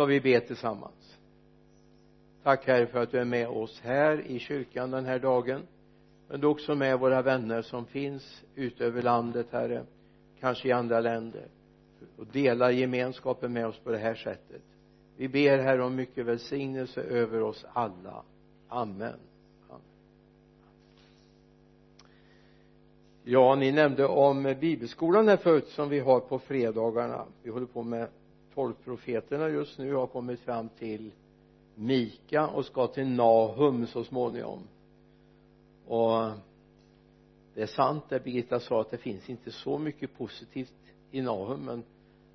ska vi be tillsammans. Tack herre för att du är med oss här i kyrkan den här dagen. Men du är också med våra vänner som finns ute över landet herre kanske i andra länder. Och delar gemenskapen med oss på det här sättet. Vi ber herre om mycket välsignelse över oss alla. Amen. Ja ni nämnde om bibelskolan här förut som vi har på fredagarna. Vi håller på med tolv profeterna just nu har kommit fram till Mika och ska till Nahum så småningom. Och det är sant det Birgitta sa att det finns inte så mycket positivt i Nahum men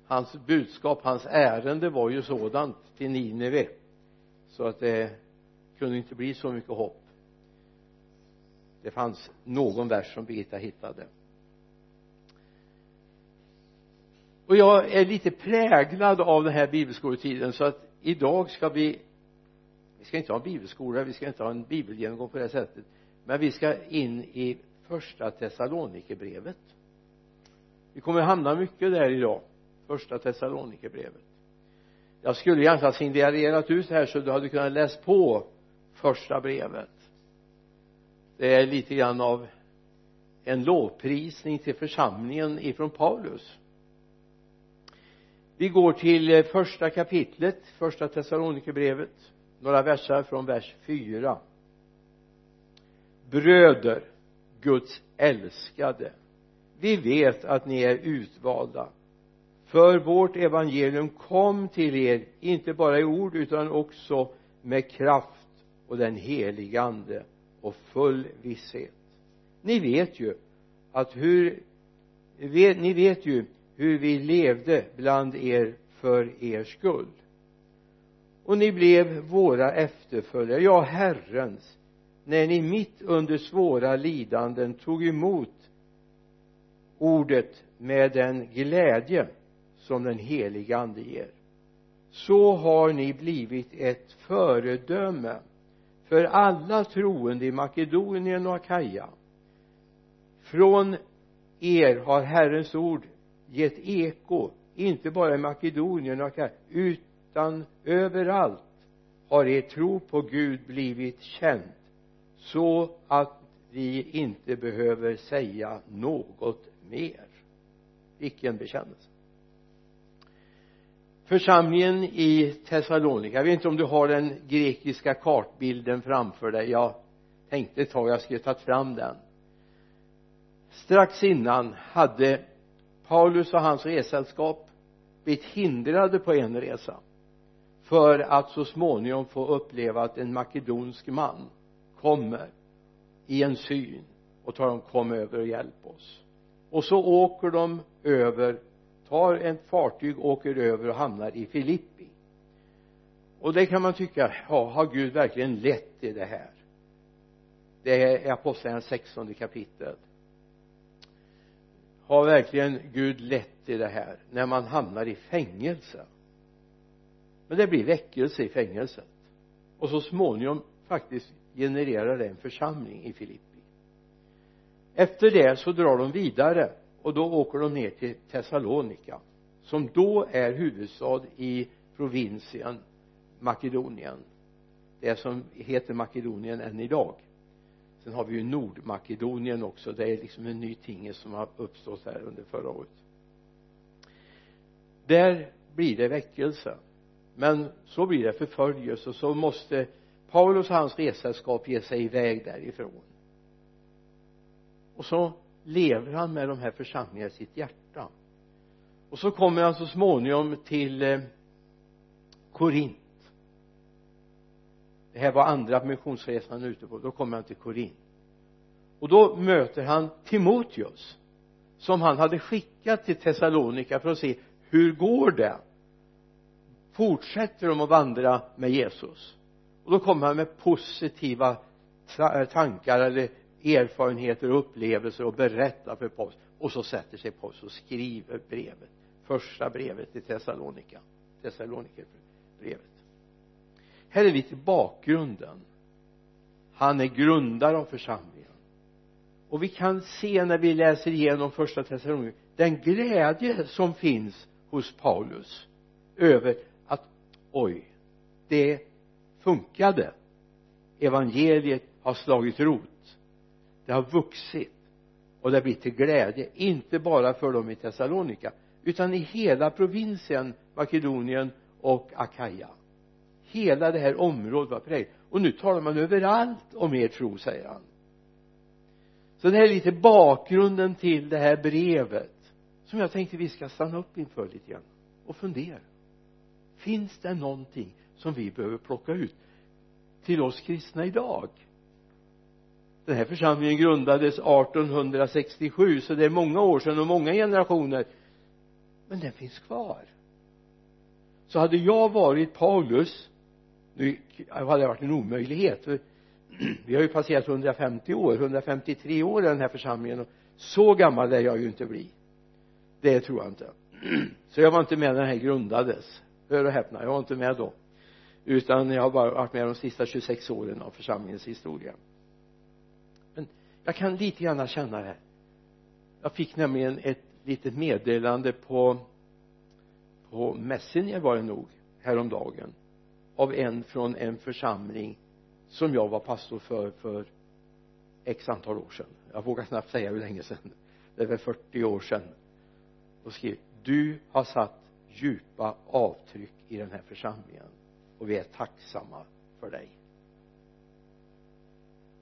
hans budskap, hans ärende var ju sådant till Nineve så att det kunde inte bli så mycket hopp. Det fanns någon vers som Birgitta hittade. Och jag är lite präglad av den här bibelskoletiden så att idag ska vi vi ska inte ha en bibelskola vi ska inte ha en bibelgenomgång på det sättet men vi ska in i första Thessalonikerbrevet. Vi kommer hamna mycket där idag första Thessalonikerbrevet. Jag skulle egentligen ha signalerat ut här så du hade kunnat läsa på första brevet. Det är lite grann av en lovprisning till församlingen ifrån Paulus vi går till eh, första kapitlet första Thessalonikerbrevet några versar från vers 4 bröder Guds älskade vi vet att ni är utvalda. För vårt evangelium kom till er inte bara i ord utan också med kraft och den helige ande och full visshet. Ni vet ju att hur ni vet ju hur vi levde bland er för er skull. Och ni blev våra efterföljare, ja Herrens när ni mitt under svåra lidanden tog emot ordet med den glädje som den helige ande ger så har ni blivit ett föredöme för alla troende i Makedonien och Akaja från er har Herrens ord gett eko inte bara i Makedonien och här, utan överallt har er tro på Gud blivit känd så att vi inte behöver säga något mer. Vilken bekännelse. Församlingen i Thessalonika jag vet inte om du har den grekiska kartbilden framför dig? Jag tänkte ett tag jag skulle tagit fram den. Strax innan hade Paulus och hans ressällskap blivit hindrade på en resa för att så småningom få uppleva att en makedonsk man kommer i en syn och talar om kom över och hjälp oss. Och så åker de över tar ett fartyg åker över och hamnar i Filippi. Och det kan man tycka ja har Gud verkligen lett till det här? Det är apostlagärningarnas sextonde kapitel har verkligen Gud lett till det här när man hamnar i fängelse? Men det blir väckelse i fängelset. Och så småningom faktiskt genererar det en församling i Filippi. Efter det så drar de vidare och då åker de ner till Thessalonika som då är huvudstad i provinsen Makedonien. Det som heter Makedonien än idag sen har vi ju Nordmakedonien också. Det är liksom en ny tingest som har uppstått här under förra året. Där blir det väckelse. Men så blir det förföljelse. Och så måste Paulus och hans ressällskap ge sig iväg därifrån. Och så lever han med de här församlingarna i sitt hjärta. Och så kommer han så småningom till eh, Korint det här var andra missionsresan ute på då kommer han till Korint och då möter han Timoteus som han hade skickat till Thessalonika för att se hur går det? Fortsätter de att vandra med Jesus? Och då kommer han med positiva eh, tankar eller erfarenheter och upplevelser och berättar för Paulus. Och så sätter sig Paulus och skriver brevet första brevet till Thessalonika Thessalonikerbrevet här är lite bakgrunden. Han är grundare av församlingen. Och vi kan se när vi läser igenom första Thessalonien, den glädje som finns hos Paulus över att oj det funkade. Evangeliet har slagit rot. Det har vuxit och det har blivit till glädje inte bara för dem i Thessalonika utan i hela provinsen Makedonien och Akaja hela det här området var präglat. Och nu talar man överallt om er tro säger han. Så det här är lite bakgrunden till det här brevet som jag tänkte vi ska stanna upp inför lite grann och fundera. Finns det någonting som vi behöver plocka ut till oss kristna idag? Den här församlingen grundades 1867 så det är många år sedan och många generationer. Men den finns kvar. Så hade jag varit Paulus nu hade det varit en omöjlighet. För vi har ju passerat 150 år 153 år i den här församlingen och så gammal är jag ju inte bli. Det tror jag inte. Så jag var inte med när den här grundades. Hör och häpna jag var inte med då. Utan jag har bara varit med de sista 26 åren av församlingens historia. Men jag kan lite grann känna det jag fick nämligen ett litet meddelande på på Messenger var det nog häromdagen av en från en församling som jag var pastor för för x antal år sedan. Jag vågar knappt säga hur länge sedan. Det är väl 40 år sedan. Och skrev du har satt djupa avtryck i den här församlingen och vi är tacksamma för dig.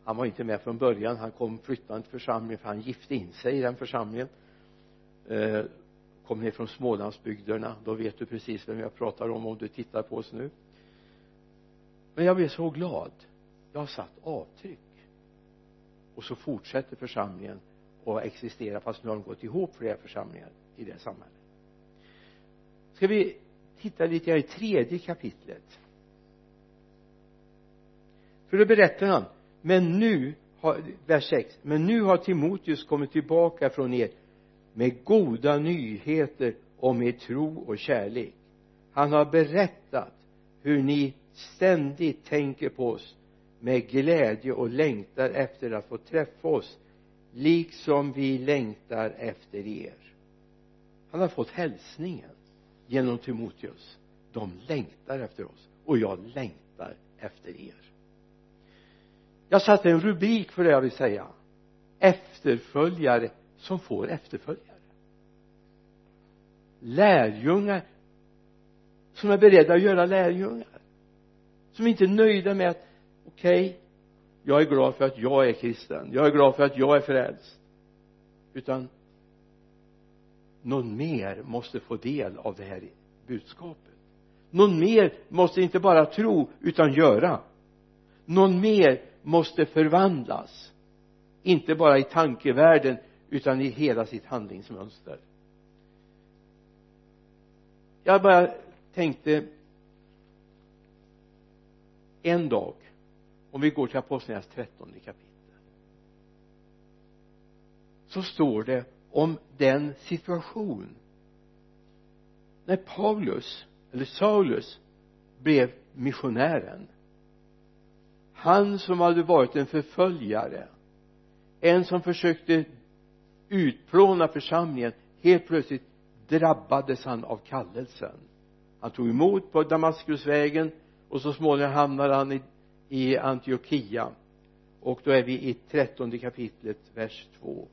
Han var inte med från början. Han kom flyttande till församlingen för han gifte in sig i den församlingen. Eh, kom ner från Smålandsbygderna. Då vet du precis vem jag pratar om om du tittar på oss nu men jag blev så glad. Jag har satt avtryck. Och så fortsätter församlingen att existera fast nu har de gått ihop flera församlingar i det samhället. Ska vi titta lite grann i tredje kapitlet? För då berättar han men nu har, vers 6 men nu har Timoteus kommit tillbaka från er med goda nyheter om er tro och kärlek. Han har berättat hur ni ständigt tänker på oss med glädje och längtar efter att få träffa oss liksom vi längtar efter er. Han har fått hälsningen genom Timoteus. De längtar efter oss och jag längtar efter er. Jag satte en rubrik för det jag vill säga. Efterföljare som får efterföljare. Lärjungar som är beredda att göra lärjungar som inte är nöjda med att okej okay, jag är glad för att jag är kristen. Jag är glad för att jag är frälst. Utan någon mer måste få del av det här budskapet. Någon mer måste inte bara tro utan göra. Någon mer måste förvandlas. Inte bara i tankevärlden utan i hela sitt handlingsmönster. Jag bara tänkte en dag om vi går till apostlagärningarnas trettonde kapitel så står det om den situation när Paulus eller Saulus blev missionären. Han som hade varit en förföljare en som försökte utplåna församlingen helt plötsligt drabbades han av kallelsen. Han tog emot på Damaskusvägen och så småningom hamnar han i, i Antiochia. Och då är vi i trettonde kapitlet vers 2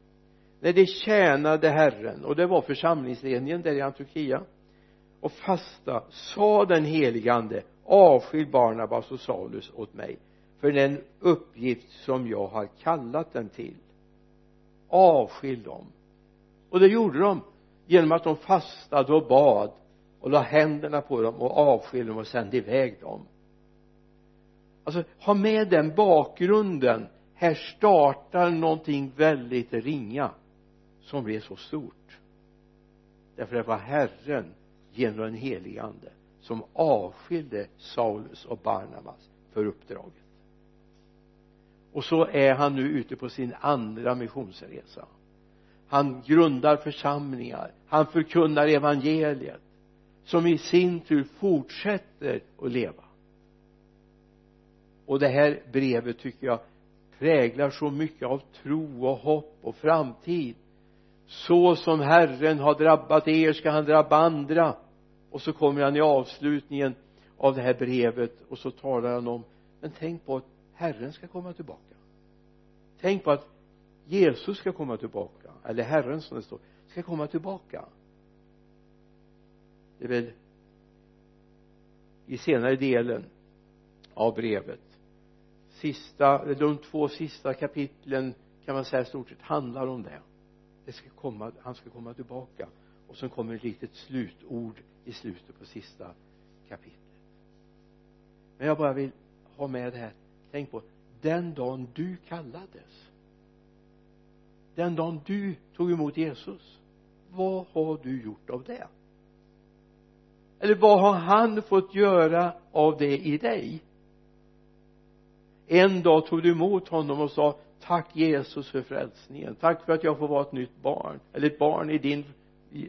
när de tjänade Herren. Och det var församlingsledningen där i Antiochia. Och fasta sa den heligande avskilj Barnabas och Saulus åt mig för den uppgift som jag har kallat den till. Avskilj dem. Och det gjorde de genom att de fastade och bad och la händerna på dem och avskilde dem och sände iväg dem alltså ha med den bakgrunden. Här startar någonting väldigt ringa som blev så stort. Därför det var Herren genom den helige ande som avskilde Saulus och Barnabas för uppdraget. Och så är han nu ute på sin andra missionsresa. Han grundar församlingar han förkunnar evangeliet som i sin tur fortsätter att leva och det här brevet tycker jag präglar så mycket av tro och hopp och framtid. Så som Herren har drabbat er ska han drabba andra. Och så kommer han i avslutningen av det här brevet och så talar han om men tänk på att Herren ska komma tillbaka. Tänk på att Jesus ska komma tillbaka eller Herren som det står ska komma tillbaka. Det är väl i senare delen av brevet sista, de två sista kapitlen kan man säga stort sett handlar om det. Det ska komma, han ska komma tillbaka. Och sen kommer ett litet slutord i slutet på sista kapitlet. Men jag bara vill ha med det här. Tänk på den dagen du kallades den dagen du tog emot Jesus vad har du gjort av det? Eller vad har han fått göra av det i dig? En dag tog du emot honom och sa tack Jesus för frälsningen. Tack för att jag får vara ett nytt barn eller ett barn i din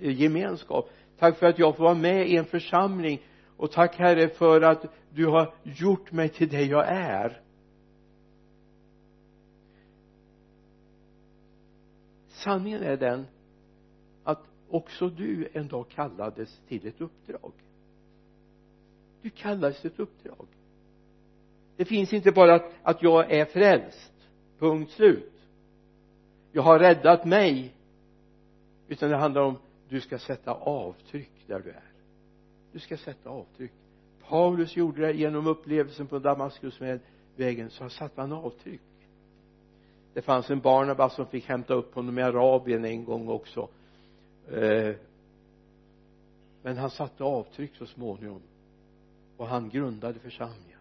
gemenskap. Tack för att jag får vara med i en församling. Och tack herre för att du har gjort mig till det jag är. Sanningen är den att också du en dag kallades till ett uppdrag. Du kallades till ett uppdrag det finns inte bara att, att jag är frälst. Punkt slut. Jag har räddat mig. Utan det handlar om du ska sätta avtryck där du är. Du ska sätta avtryck. Paulus gjorde det genom upplevelsen på Damaskus med vägen så satte han avtryck. Det fanns en Barnabas som fick hämta upp honom i Arabien en gång också. Eh, men han satte avtryck så småningom. Och han grundade församlingen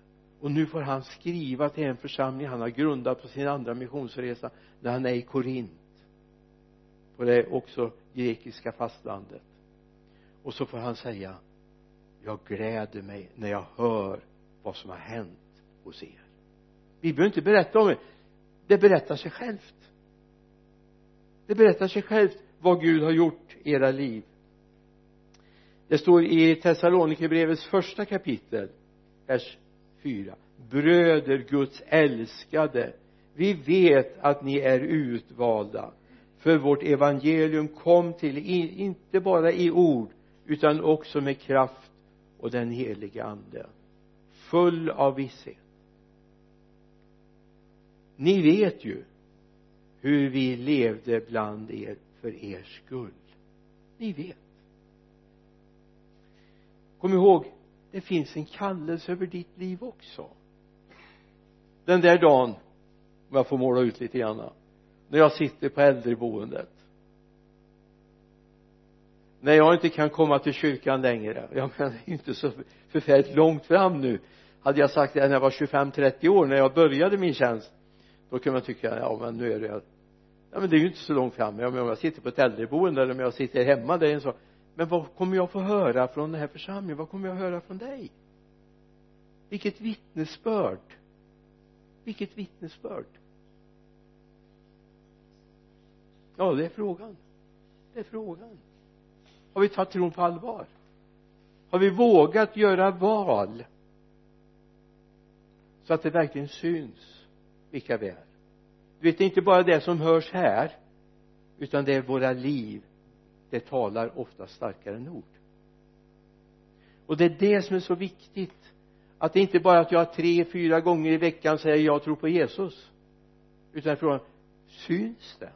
och nu får han skriva till en församling han har grundat på sin andra missionsresa när han är i Korint. På det också grekiska fastlandet. Och så får han säga jag gläder mig när jag hör vad som har hänt hos er. Vi behöver inte berätta om det. Det berättar sig självt. Det berättar sig självt vad Gud har gjort i era liv. Det står i Thessalonikerbrevets första kapitel vers 4 bröder Guds älskade vi vet att ni är utvalda. För vårt evangelium kom till inte bara i ord utan också med kraft och den helige ande. Full av visshet. Ni vet ju hur vi levde bland er för er skull. Ni vet. Kom ihåg det finns en kallelse över ditt liv också. Den där dagen om jag får måla ut lite grann när jag sitter på äldreboendet. När jag inte kan komma till kyrkan längre. Jag menar inte så förfärligt långt fram nu. Hade jag sagt det när jag var 25-30 år när jag började min tjänst då kunde man tycka ja men nu är det ja men det är ju inte så långt fram. Jag menar om jag sitter på ett äldreboende eller om jag sitter hemma det är en sak men vad kommer jag få höra från den här församlingen? Vad kommer jag höra från dig? Vilket vittnesbörd. Vilket vittnesbörd. Ja det är frågan. Det är frågan. Har vi tagit tron på allvar? Har vi vågat göra val? Så att det verkligen syns vilka vi är. Du vet det är inte bara det som hörs här utan det är våra liv det talar ofta starkare än ord. Och det är det som är så viktigt. Att det inte bara är att jag tre, fyra gånger i veckan säger jag tror på Jesus. Utan frågan syns det?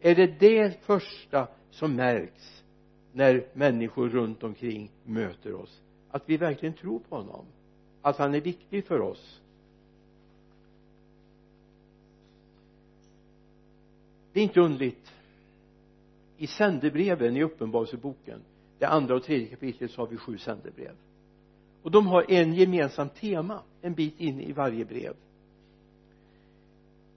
Är det det första som märks när människor runt omkring möter oss? Att vi verkligen tror på honom. Att han är viktig för oss. Det är inte underligt i sändebreven i uppenbarelseboken det andra och tredje kapitlet så har vi sju sändebrev. Och de har en gemensam tema en bit in i varje brev.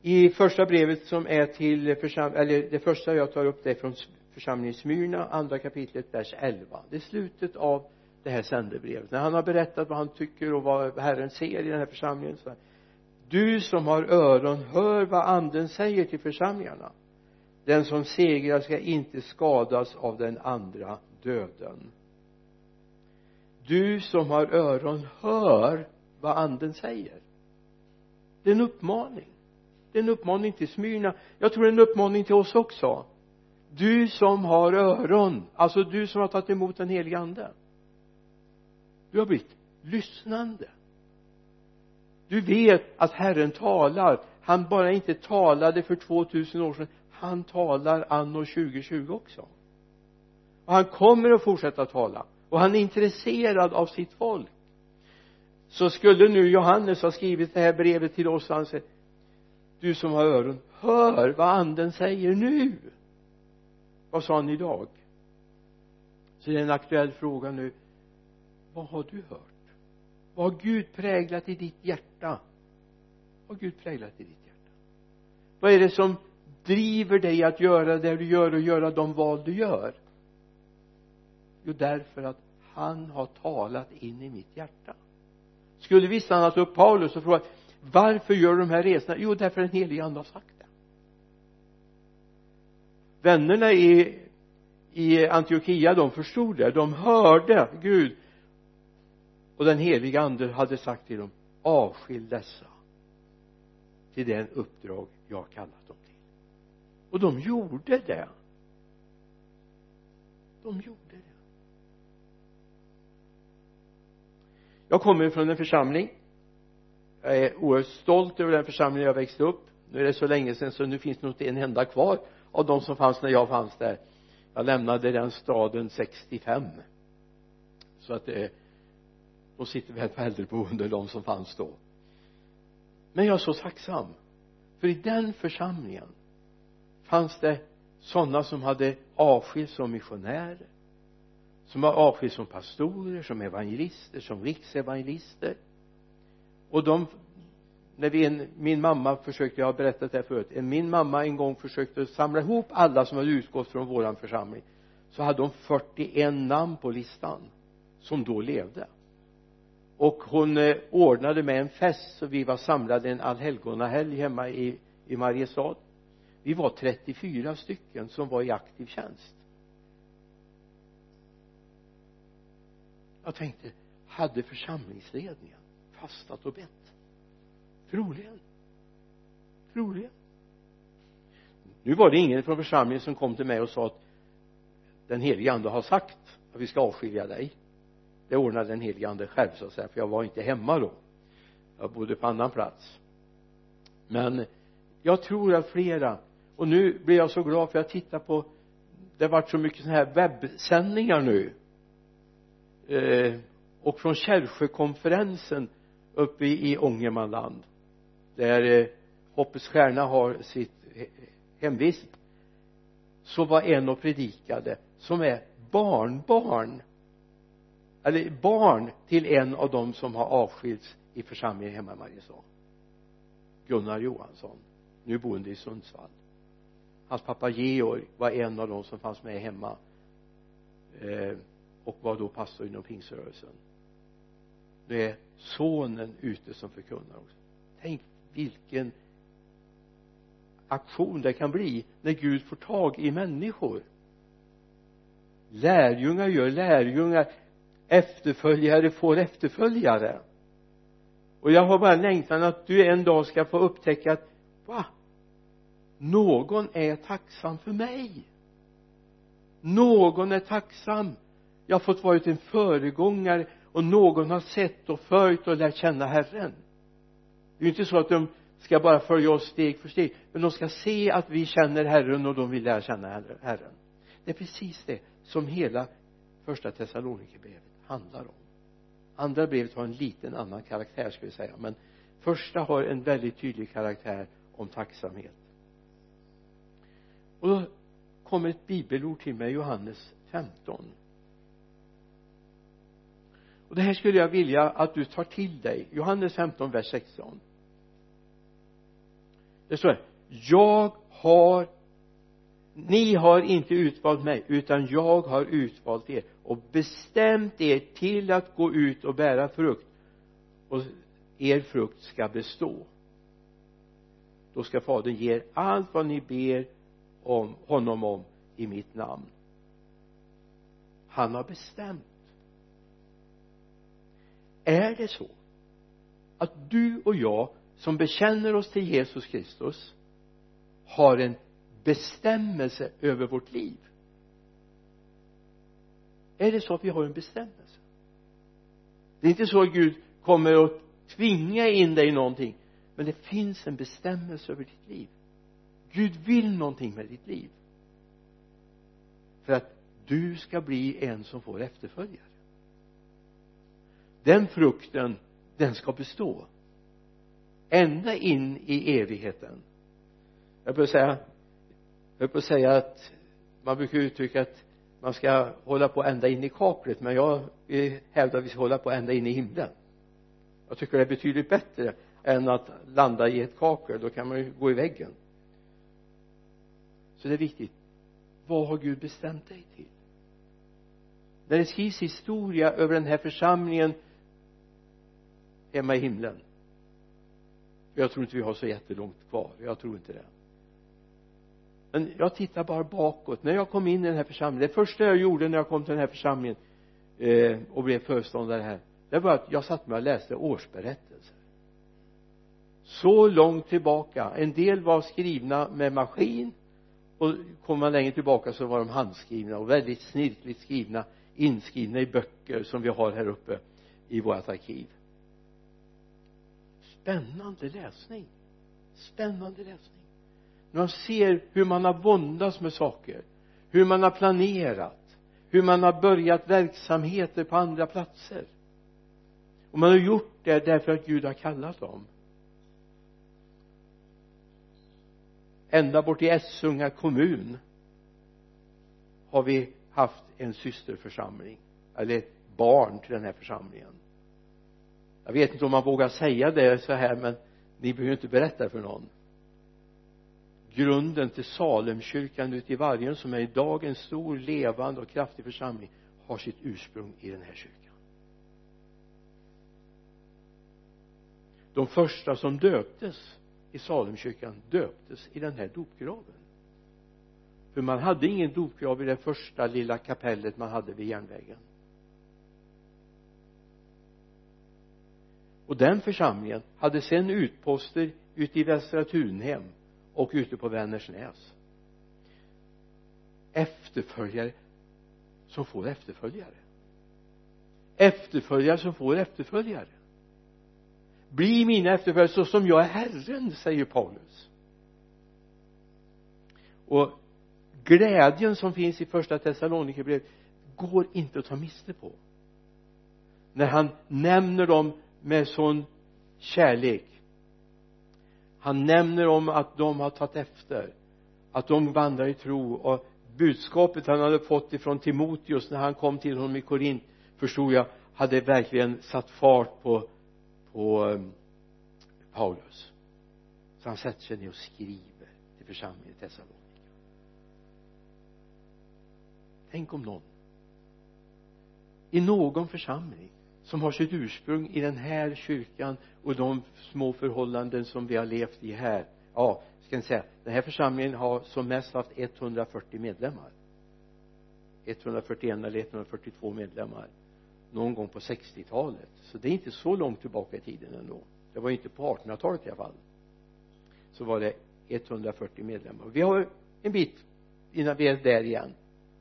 I första brevet som är till försam eller det första jag tar upp det är från församlingen Smyrna andra kapitlet vers 11 det är slutet av det här sändebrevet. När han har berättat vad han tycker och vad Herren ser i den här församlingen så här, du som har öron hör vad anden säger till församlingarna den som segrar ska inte skadas av den andra döden. Du som har öron hör vad anden säger. Det är en uppmaning. Det är en uppmaning till Smyrna. Jag tror det är en uppmaning till oss också. Du som har öron alltså du som har tagit emot den helige ande. Du har blivit lyssnande. Du vet att Herren talar. Han bara inte talade för 2000 år sedan han talar anno 2020 också. Och han kommer att fortsätta tala. Och han är intresserad av sitt folk. Så skulle nu Johannes ha skrivit det här brevet till oss och han säger du som har öron hör vad anden säger nu. Vad sa han idag? Så det är en aktuell fråga nu. Vad har du hört? Vad har Gud präglat i ditt hjärta? Vad har Gud präglat i ditt hjärta? Vad är det som driver dig att göra det du gör och göra de val du gör. Jo därför att han har talat in i mitt hjärta. Skulle vi stannat upp Paulus och frågat varför gör du de här resorna? Jo därför att den helige ande har sagt det. Vännerna i i Antiochia de förstod det. De hörde Gud. Och den heliga ande hade sagt till dem avskilj dessa till den uppdrag jag har kallat dem och de gjorde det. De gjorde det. Jag kommer från en församling. Jag är oerhört stolt över den församling jag växte upp. Nu är det så länge sedan så nu finns det nog inte en enda kvar av de som fanns när jag fanns där. Jag lämnade den staden 65 så att eh, det de sitter väl på äldreboende de som fanns då. Men jag är så tacksam. För i den församlingen fanns det sådana som hade avskilts som missionärer? Som har avskilts som pastorer, som evangelister, som riksevangelister? Och de när vi en, min mamma försökte, jag har berättat det här förut min mamma en gång försökte samla ihop alla som hade utgått från våran församling så hade hon 41 namn på listan som då levde. Och hon eh, ordnade med en fest så vi var samlade en allhelgonahelg hemma i, i Mariestad vi var 34 stycken som var i aktiv tjänst. Jag tänkte hade församlingsledningen fastat och bett? Troligen. Troligen. Nu var det ingen från församlingen som kom till mig och sa att den helige ande har sagt att vi ska avskilja dig. Det ordnade den helige ande själv så att säga för jag var inte hemma då. Jag bodde på annan plats. Men jag tror att flera och nu blir jag så glad för jag tittar på det har varit så mycket sådana här webbsändningar nu. Eh, och från Källsjökonferensen uppe i, i Ångermanland där eh, Hoppets stjärna har sitt hemvist så var en och predikade som är barnbarn. Eller barn till en av dem som har avskilts i församlingen hemma i Mariestad. Gunnar Johansson nu boende i Sundsvall hans pappa Georg var en av dem som fanns med hemma eh, och var då pastor inom pingströrelsen. det är sonen ute som förkunnar också. Tänk vilken aktion det kan bli när Gud får tag i människor. Lärjungar gör lärjungar efterföljare får efterföljare. Och jag har bara längtan att du en dag ska få upptäcka att va? Någon är tacksam för mig. Någon är tacksam. Jag har fått varit en föregångare och någon har sett och följt och lärt känna Herren. Det är ju inte så att de ska bara följa oss steg för steg men de ska se att vi känner Herren och de vill lära känna Herren. Det är precis det som hela första Thessalonikerbrevet handlar om. Andra brevet har en liten annan karaktär ska vi säga men första har en väldigt tydlig karaktär om tacksamhet och då kommer ett bibelord till mig Johannes 15 och det här skulle jag vilja att du tar till dig. Johannes 15 vers 16 det står jag har ni har inte utvalt mig utan jag har utvalt er och bestämt er till att gå ut och bära frukt. Och er frukt ska bestå. Då ska fadern ge er allt vad ni ber om honom om i mitt namn. Han har bestämt. Är det så att du och jag som bekänner oss till Jesus Kristus har en bestämmelse över vårt liv? Är det så att vi har en bestämmelse? Det är inte så att Gud kommer att tvinga in dig i någonting men det finns en bestämmelse över ditt liv. Gud vill någonting med ditt liv. För att du ska bli en som får efterföljare. Den frukten den ska bestå. Ända in i evigheten. Jag bör säga jag bör säga att man brukar uttrycka att man ska hålla på ända in i kaklet men jag hävdar att vi ska hålla på ända in i himlen. Jag tycker det är betydligt bättre än att landa i ett kakel. Då kan man ju gå i väggen så det är viktigt. Vad har Gud bestämt dig till? När det skrivs historia över den här församlingen hemma i himlen. Jag tror inte vi har så jättelångt kvar. Jag tror inte det. Men jag tittar bara bakåt. När jag kom in i den här församlingen det första jag gjorde när jag kom till den här församlingen eh, och blev föreståndare här det var att jag satt mig och läste årsberättelser. Så långt tillbaka. En del var skrivna med maskin och kommer man längre tillbaka så var de handskrivna och väldigt snirkligt skrivna inskrivna i böcker som vi har här uppe i vårt arkiv. Spännande läsning. Spännande läsning. När man ser hur man har våndats med saker hur man har planerat hur man har börjat verksamheter på andra platser. Och man har gjort det därför att Gud har kallat dem. Ända bort i Essunga kommun har vi haft en systerförsamling eller ett barn till den här församlingen. Jag vet inte om man vågar säga det så här men ni behöver inte berätta det för någon. Grunden till Salemkyrkan ute i Vargön som är idag en stor levande och kraftig församling har sitt ursprung i den här kyrkan. De första som döptes i Salemkyrkan döptes i den här dopgraven. För man hade ingen dopgrav i det första lilla kapellet man hade vid järnvägen. Och den församlingen hade sen utposter ute i Västra Tunhem och ute på Vänersnäs. Efterföljare som får efterföljare. Efterföljare som får efterföljare bli mina efterföljare så som jag är Herren säger Paulus. Och glädjen som finns i första Thessalonikerbrevet går inte att ta miste på. När han nämner dem med sån kärlek. Han nämner om att de har tagit efter att de vandrar i tro. Och budskapet han hade fått ifrån Timoteus när han kom till honom i Korint förstod jag hade verkligen satt fart på på eh, Paulus så han sätter sig ner och skriver till församlingen i Thessalonika tänk om någon i någon församling som har sitt ursprung i den här kyrkan och de små förhållanden som vi har levt i här. Ja, ska jag säga den här församlingen har som mest haft 140 medlemmar. 141 eller 142 medlemmar någon gång på 60-talet så det är inte så långt tillbaka i tiden ändå. Det var inte på 1800-talet i alla fall. Så var det 140 medlemmar. Vi har en bit innan vi är där igen.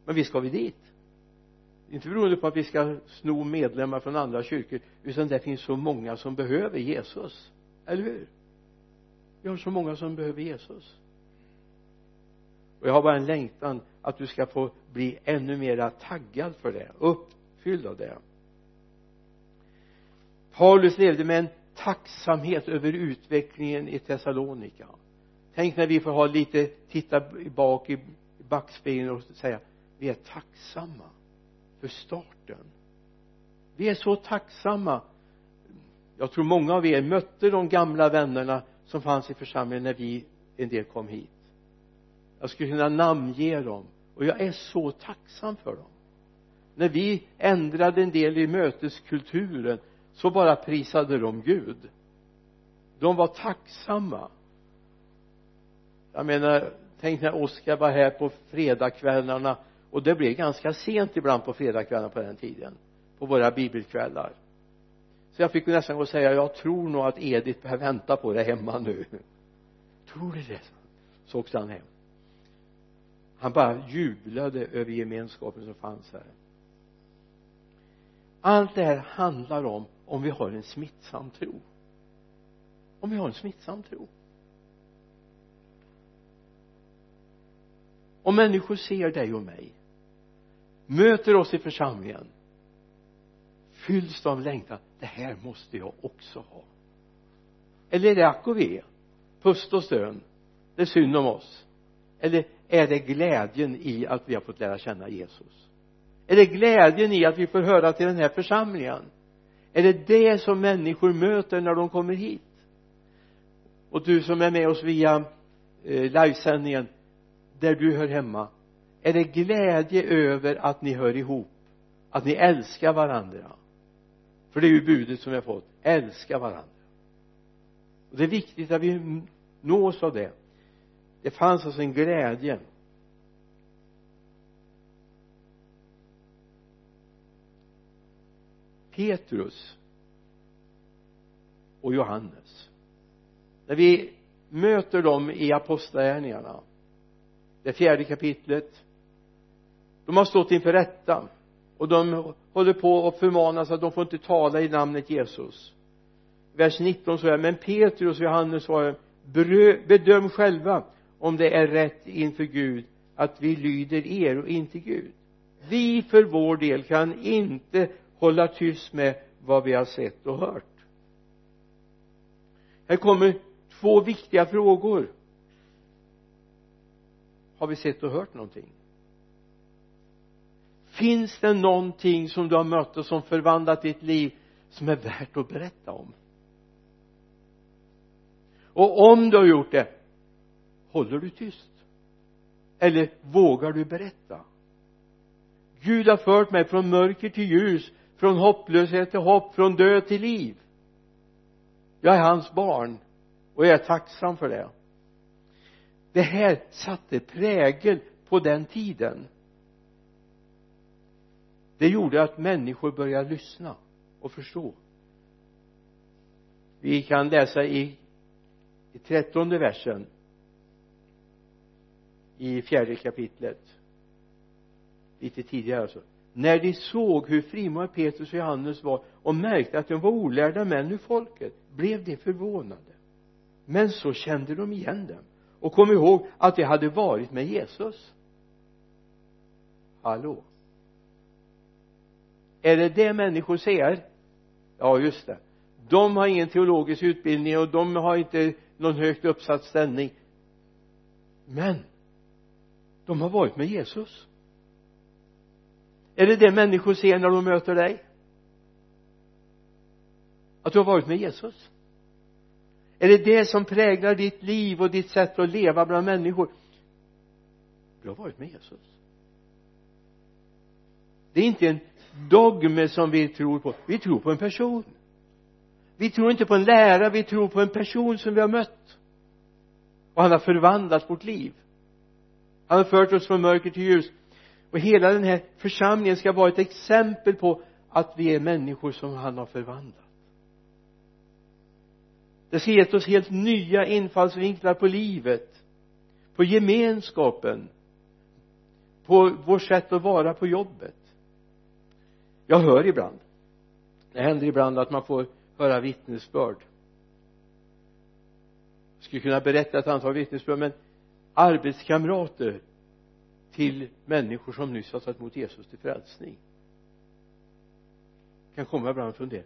Men vi ska vi dit. Inte beroende på att vi ska sno medlemmar från andra kyrkor utan det finns så många som behöver Jesus. Eller hur? Vi har så många som behöver Jesus. Och jag har bara en längtan att du ska få bli ännu mera taggad för det uppfylld av det. Paulus levde med en tacksamhet över utvecklingen i Thessalonika. Tänk när vi får ha lite titta bak i backspegeln och säga vi är tacksamma för starten. Vi är så tacksamma. Jag tror många av er mötte de gamla vännerna som fanns i församlingen när vi en del kom hit. Jag skulle kunna namnge dem och jag är så tacksam för dem. När vi ändrade en del i möteskulturen så bara prisade de Gud. De var tacksamma. Jag menar tänk när Oskar var här på fredagskvällarna och det blev ganska sent ibland på fredagskvällarna på den tiden på våra bibelkvällar. Så jag fick nästan gå och säga jag tror nog att Edith behöver vänta på det hemma nu. Tror du det? Så åkte han hem. Han bara jublade över gemenskapen som fanns här. Allt det här handlar om om vi har en smittsam tro. Om vi har en smittsam tro. Om människor ser dig och mig möter oss i församlingen fylls de av längtan det här måste jag också ha. Eller är det ack och ve pust och stön det är synd om oss? Eller är det glädjen i att vi har fått lära känna Jesus? Är det glädjen i att vi får höra till den här församlingen? Är det det som människor möter när de kommer hit? Och du som är med oss via eh, livesändningen där du hör hemma är det glädje över att ni hör ihop? Att ni älskar varandra? För det är ju budet som vi har fått älska varandra. Och det är viktigt att vi nås av det. Det fanns alltså en glädje. Petrus och Johannes. När vi möter dem i apostlagärningarna det fjärde kapitlet de har stått inför rätta och de håller på att förmanas att de får inte tala i namnet Jesus. Vers 19 så är men Petrus och Johannes svarar bedöm själva om det är rätt inför Gud att vi lyder er och inte Gud. Vi för vår del kan inte hålla tyst med vad vi har sett och hört. Här kommer två viktiga frågor. Har vi sett och hört någonting? Finns det någonting som du har mött och som förvandlat ditt liv som är värt att berätta om? Och om du har gjort det håller du tyst? Eller vågar du berätta? Gud har fört mig från mörker till ljus från hopplöshet till hopp från död till liv. Jag är hans barn och jag är tacksam för det. Det här satte prägel på den tiden. Det gjorde att människor började lyssna och förstå. Vi kan läsa i i trettonde versen i fjärde kapitlet. Lite tidigare alltså när de såg hur frimodiga Petrus och Johannes var och märkte att de var olärda män ur folket blev de förvånade. Men så kände de igen dem och kom ihåg att de hade varit med Jesus. Hallå? Är det det människor ser ja just det. De har ingen teologisk utbildning och de har inte någon högt uppsatt ställning. Men de har varit med Jesus är det det människor ser när de möter dig? Att du har varit med Jesus? Är det det som präglar ditt liv och ditt sätt att leva bland människor? Du har varit med Jesus. Det är inte en dogm som vi tror på. Vi tror på en person. Vi tror inte på en lära vi tror på en person som vi har mött. Och han har förvandlat vårt liv. Han har fört oss från mörker till ljus och hela den här församlingen ska vara ett exempel på att vi är människor som han har förvandlat. Det ska gett oss helt nya infallsvinklar på livet på gemenskapen på vårt sätt att vara på jobbet. Jag hör ibland det händer ibland att man får höra vittnesbörd. Jag skulle kunna berätta ett antal vittnesbörd men arbetskamrater till människor som nyss har tagit emot Jesus till frälsning. Kan komma ibland och fundera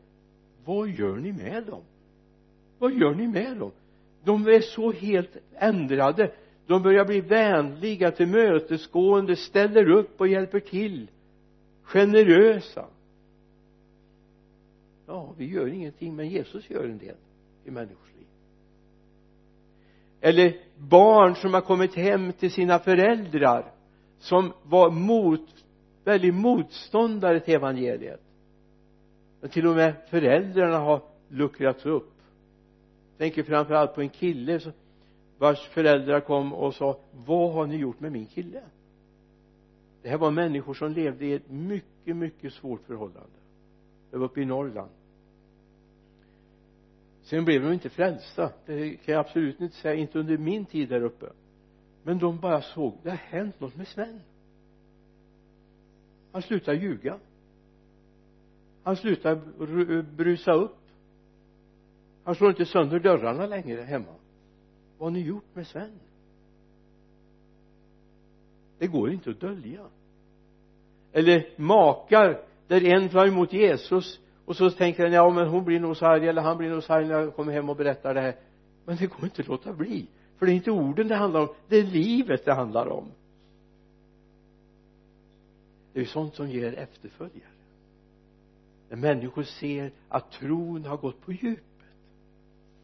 vad gör ni med dem? Vad gör ni med dem? De är så helt ändrade. De börjar bli vänliga tillmötesgående ställer upp och hjälper till. Generösa. Ja vi gör ingenting men Jesus gör en del i människors liv. Eller barn som har kommit hem till sina föräldrar som var mot väldigt motståndare till evangeliet. Men till och med föräldrarna har luckrats upp. Jag tänker framförallt på en kille vars föräldrar kom och sa vad har ni gjort med min kille? Det här var människor som levde i ett mycket mycket svårt förhållande. Det var uppe i Norrland. Sen blev de inte frälsta. Det kan jag absolut inte säga inte under min tid där uppe men de bara såg det har hänt något med Sven. Han slutar ljuga. Han slutar brusa upp. Han slår inte sönder dörrarna längre hemma. Vad har ni gjort med Sven? Det går inte att dölja. Eller makar där en tar emot Jesus och så tänker han ja men hon blir nog så arg eller han blir nog så arg när jag kommer hem och berättar det här. Men det går inte att låta bli för det är inte orden det handlar om det är livet det handlar om. Det är ju sånt som ger efterföljare. När människor ser att tron har gått på djupet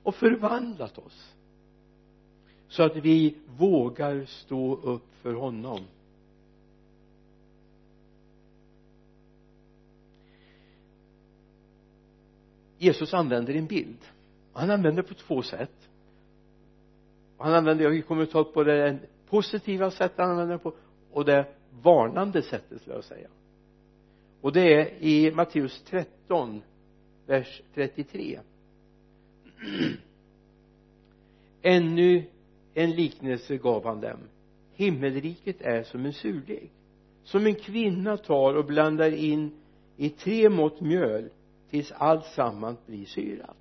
och förvandlat oss så att vi vågar stå upp för honom. Jesus använder en bild. Han använder på två sätt han använder, vi kommer att ta upp både det positiva sättet han använder på och det varnande sättet skulle jag säga. Och det är i Matteus 13 vers 33 ännu en liknelse gav han dem. Himmelriket är som en surdeg som en kvinna tar och blandar in i tre mått mjöl tills allt sammans blir syrat.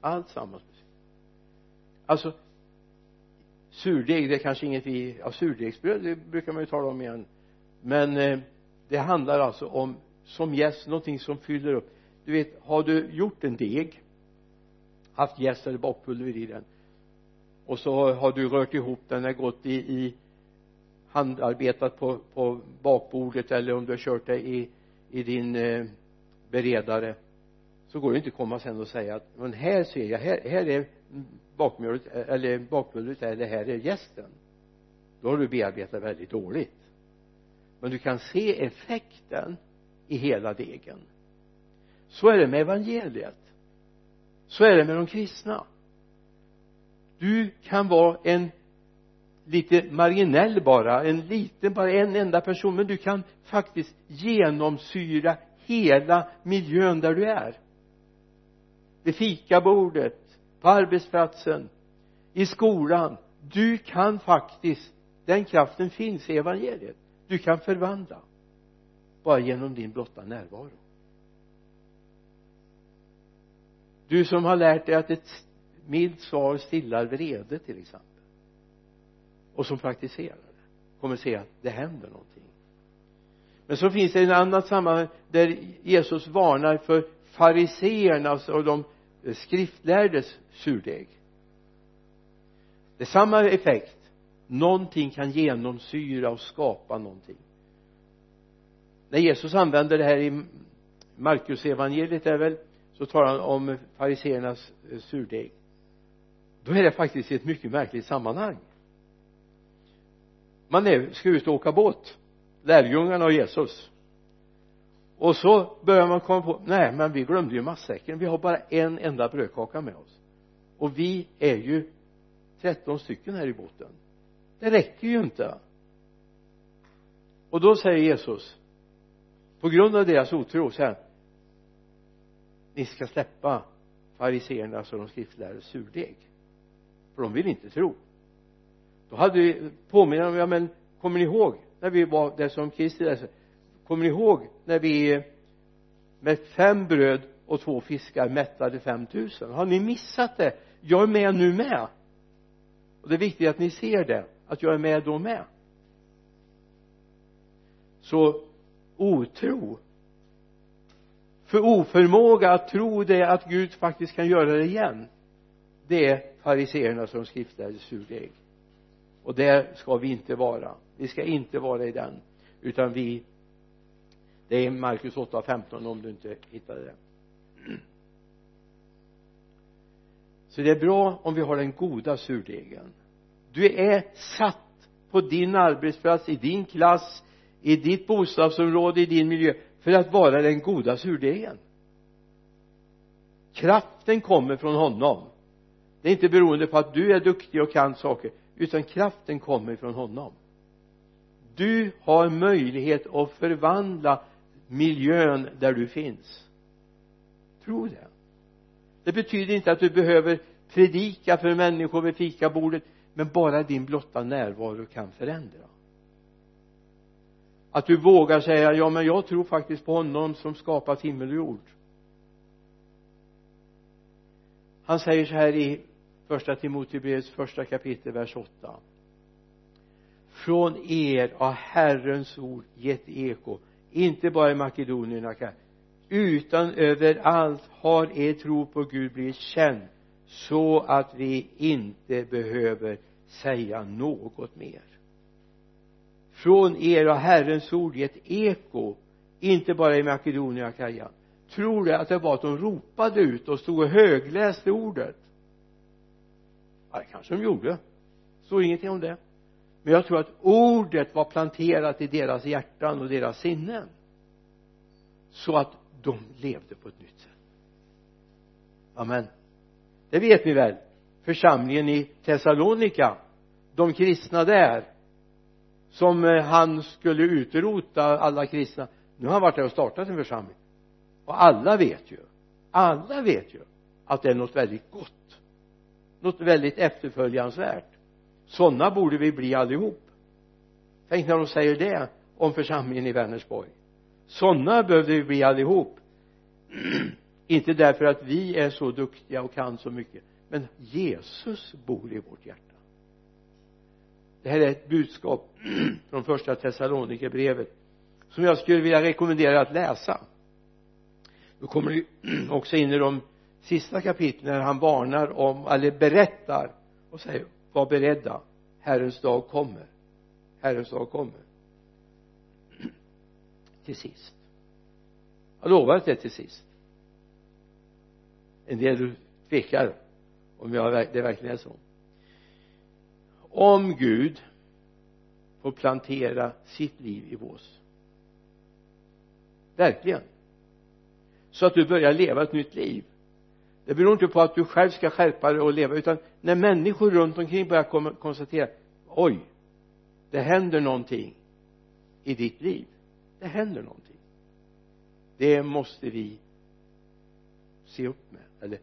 Allt sammans alltså surdeg det är kanske inget vi ja surdegsbröd det brukar man ju tala om igen. Men eh, det handlar alltså om som jäst någonting som fyller upp. Du vet har du gjort en deg haft jäst eller bakpulver i den och så har du rört ihop den har gått i, i handarbetat på, på bakbordet eller om du har kört det i, i din eh, beredare så går det inte att komma sen och säga att men här ser jag, här, här är bakmjölet eh, eller bakmjölet är det här är jästen då har du bearbetat väldigt dåligt. Men du kan se effekten i hela degen. Så är det med evangeliet. Så är det med de kristna. Du kan vara en lite marginell bara en liten bara en enda person men du kan faktiskt genomsyra hela miljön där du är. Vid fikabordet på arbetsplatsen i skolan. Du kan faktiskt den kraften finns i evangeliet. Du kan förvandla bara genom din blotta närvaro. Du som har lärt dig att ett milt svar stillar vrede till exempel och som praktiserar det kommer se att det händer någonting. Men så finns det en annat sammanhang där Jesus varnar för fariseernas alltså och de Eh, skriftlärdes surdeg det är samma effekt. Någonting kan genomsyra och skapa någonting. När Jesus använder det här i Markus evangeliet är väl så talar han om fariseernas eh, surdeg då är det faktiskt i ett mycket märkligt sammanhang. Man är, ska ut och åka båt. Lärjungarna och Jesus och så börjar man komma på nej men vi glömde ju matsäcken. Vi har bara en enda brödkaka med oss. Och vi är ju 13 stycken här i båten. Det räcker ju inte. Och då säger Jesus på grund av deras otro så här ni ska släppa fariseernas och de skriftlärdes surdeg. För de vill inte tro. Då hade vi påminner om ja men kommer ni ihåg när vi var där som Kristi läser? Kommer ni ihåg när vi med fem bröd och två fiskar mättade fem tusen har ni missat det? Jag är med nu med. Och det är viktigt att ni ser det att jag är med då med. Så otro. För oförmåga att tro det att Gud faktiskt kan göra det igen det är fariseerna som skriftade surdeg och där ska vi inte vara. Vi ska inte vara i den utan vi det är Markus 8.15 om du inte hittade det. Så det är bra om vi har den goda surdegen du är satt på din arbetsplats, i din klass i ditt bostadsområde, i din miljö för att vara den goda surdegen kraften kommer från honom. Det är inte beroende på att du är duktig och kan saker utan kraften kommer från honom. Du har möjlighet att förvandla miljön där du finns. Tro det. Det betyder inte att du behöver predika för människor vid fikabordet men bara din blotta närvaro kan förändra. Att du vågar säga ja men jag tror faktiskt på honom som skapat himmel och jord. Han säger så här i första Timotebrevets första kapitel vers 8 från er har Herrens ord gett eko inte bara i Makedonien utan överallt har er tro på Gud blivit känd så att vi inte behöver säga något mer. Från er har Herrens ord gett eko inte bara i Makedonien och Kaja tror du att det var att de ropade ut och stod och högläste ordet? Ja det kanske de gjorde. Står ingenting om det men jag tror att ordet var planterat i deras hjärtan och deras sinnen. Så att de levde på ett nytt sätt. Amen. Det vet ni väl. Församlingen i Thessalonika de kristna där som eh, han skulle utrota alla kristna. Nu har han varit där och startat en församling. Och alla vet ju alla vet ju att det är något väldigt gott. Något väldigt efterföljansvärt sådana borde vi bli allihop. Tänk när de säger det om församlingen i Vänersborg. Sådana behövde vi bli allihop. Inte därför att vi är så duktiga och kan så mycket men Jesus bor i vårt hjärta. Det här är ett budskap från första Thessalonikerbrevet som jag skulle vilja rekommendera att läsa. Då kommer du också in i de sista kapitlen när han varnar om eller berättar och säger var beredda. Herrens dag kommer. Herrens dag kommer. Till sist. Jag lovar att det är till sist. En del tvekar om jag, det verkligen är så. Om Gud får plantera sitt liv i oss verkligen. Så att du börjar leva ett nytt liv det beror inte på att du själv ska skärpa dig och leva utan när människor runt omkring börjar konstatera oj det händer någonting i ditt liv. Det händer någonting. Det måste vi se upp med eller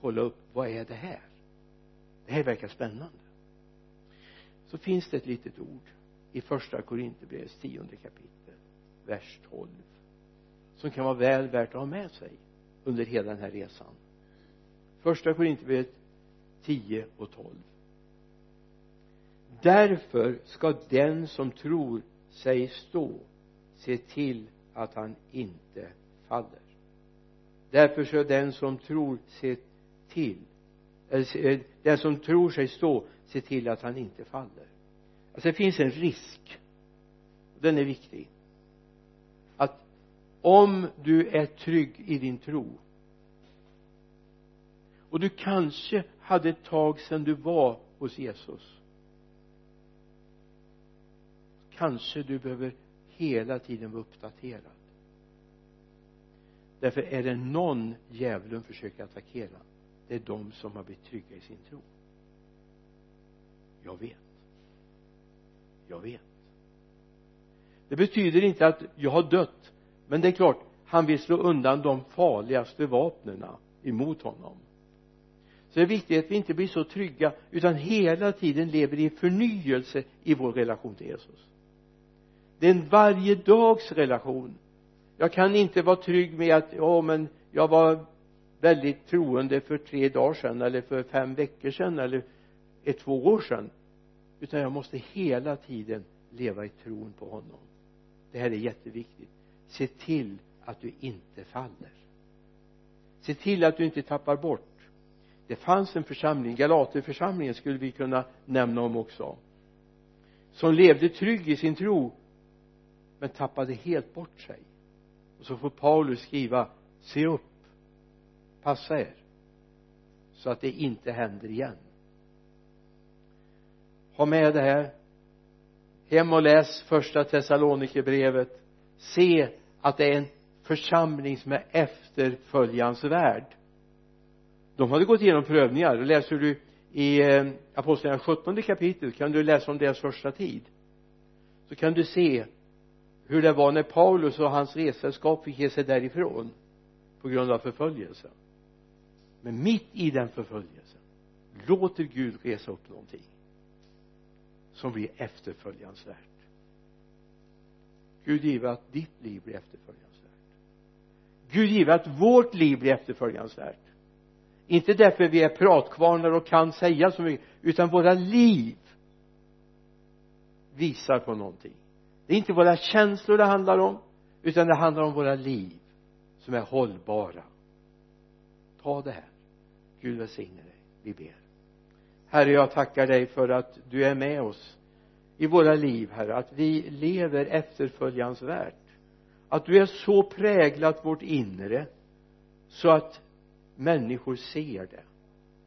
kolla upp vad är det här? Det här verkar spännande. Så finns det ett litet ord i första Korinthierbrevets tionde kapitel vers 12 som kan vara väl värt att ha med sig under hela den här resan. Första Korinthierbrevet 10 och 12 därför ska den som tror sig stå se till att han inte faller. Därför ska den som tror se till eller eh, den som tror sig stå se till att han inte faller. Alltså det finns en risk. Den är viktig om du är trygg i din tro. Och du kanske hade ett tag sedan du var hos Jesus. Kanske du behöver hela tiden vara uppdaterad. Därför är det någon djävulen försöker attackera. Det är de som har blivit trygga i sin tro. Jag vet. Jag vet. Det betyder inte att jag har dött men det är klart han vill slå undan de farligaste vapnen emot honom. Så det är viktigt att vi inte blir så trygga utan hela tiden lever i förnyelse i vår relation till Jesus. Det är en varje dags relation. Jag kan inte vara trygg med att ja men jag var väldigt troende för tre dagar sedan eller för fem veckor sedan eller ett två år sedan. Utan jag måste hela tiden leva i tron på honom. Det här är jätteviktigt se till att du inte faller. Se till att du inte tappar bort. Det fanns en församling Galaterförsamlingen skulle vi kunna nämna om också som levde trygg i sin tro men tappade helt bort sig. Och så får Paulus skriva se upp passa er så att det inte händer igen. Ha med det här. Hem och läs första Thessalonikerbrevet. Se att det är en församling som är efterföljansvärd de hade gått igenom prövningar. Läser du i eh, apostlagärningarna 17 kapitel. Kan du läsa om deras första tid? Så kan du se hur det var när Paulus och hans ressällskap fick ge sig därifrån på grund av förföljelsen. Men mitt i den förföljelsen låter Gud resa upp någonting som blir efterföljansvärt Gud give att ditt liv blir efterföljansvärt. Gud give att vårt liv blir efterföljansvärt. Inte därför vi är pratkvarnar och kan säga så mycket utan våra liv visar på någonting. Det är inte våra känslor det handlar om utan det handlar om våra liv som är hållbara. Ta det här. Gud välsigne dig. Vi ber. Herre jag tackar dig för att du är med oss i våra liv herre att vi lever efterföljansvärt att du är så präglat vårt inre så att människor ser det.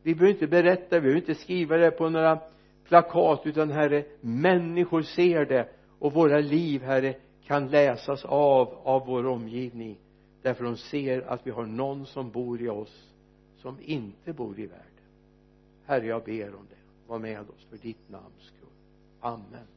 Vi behöver inte berätta, vi behöver inte skriva det på några plakat utan herre människor ser det och våra liv herre kan läsas av av vår omgivning. Därför de ser att vi har någon som bor i oss som inte bor i världen. Herre jag ber om det. Var med oss för ditt namns skull amen.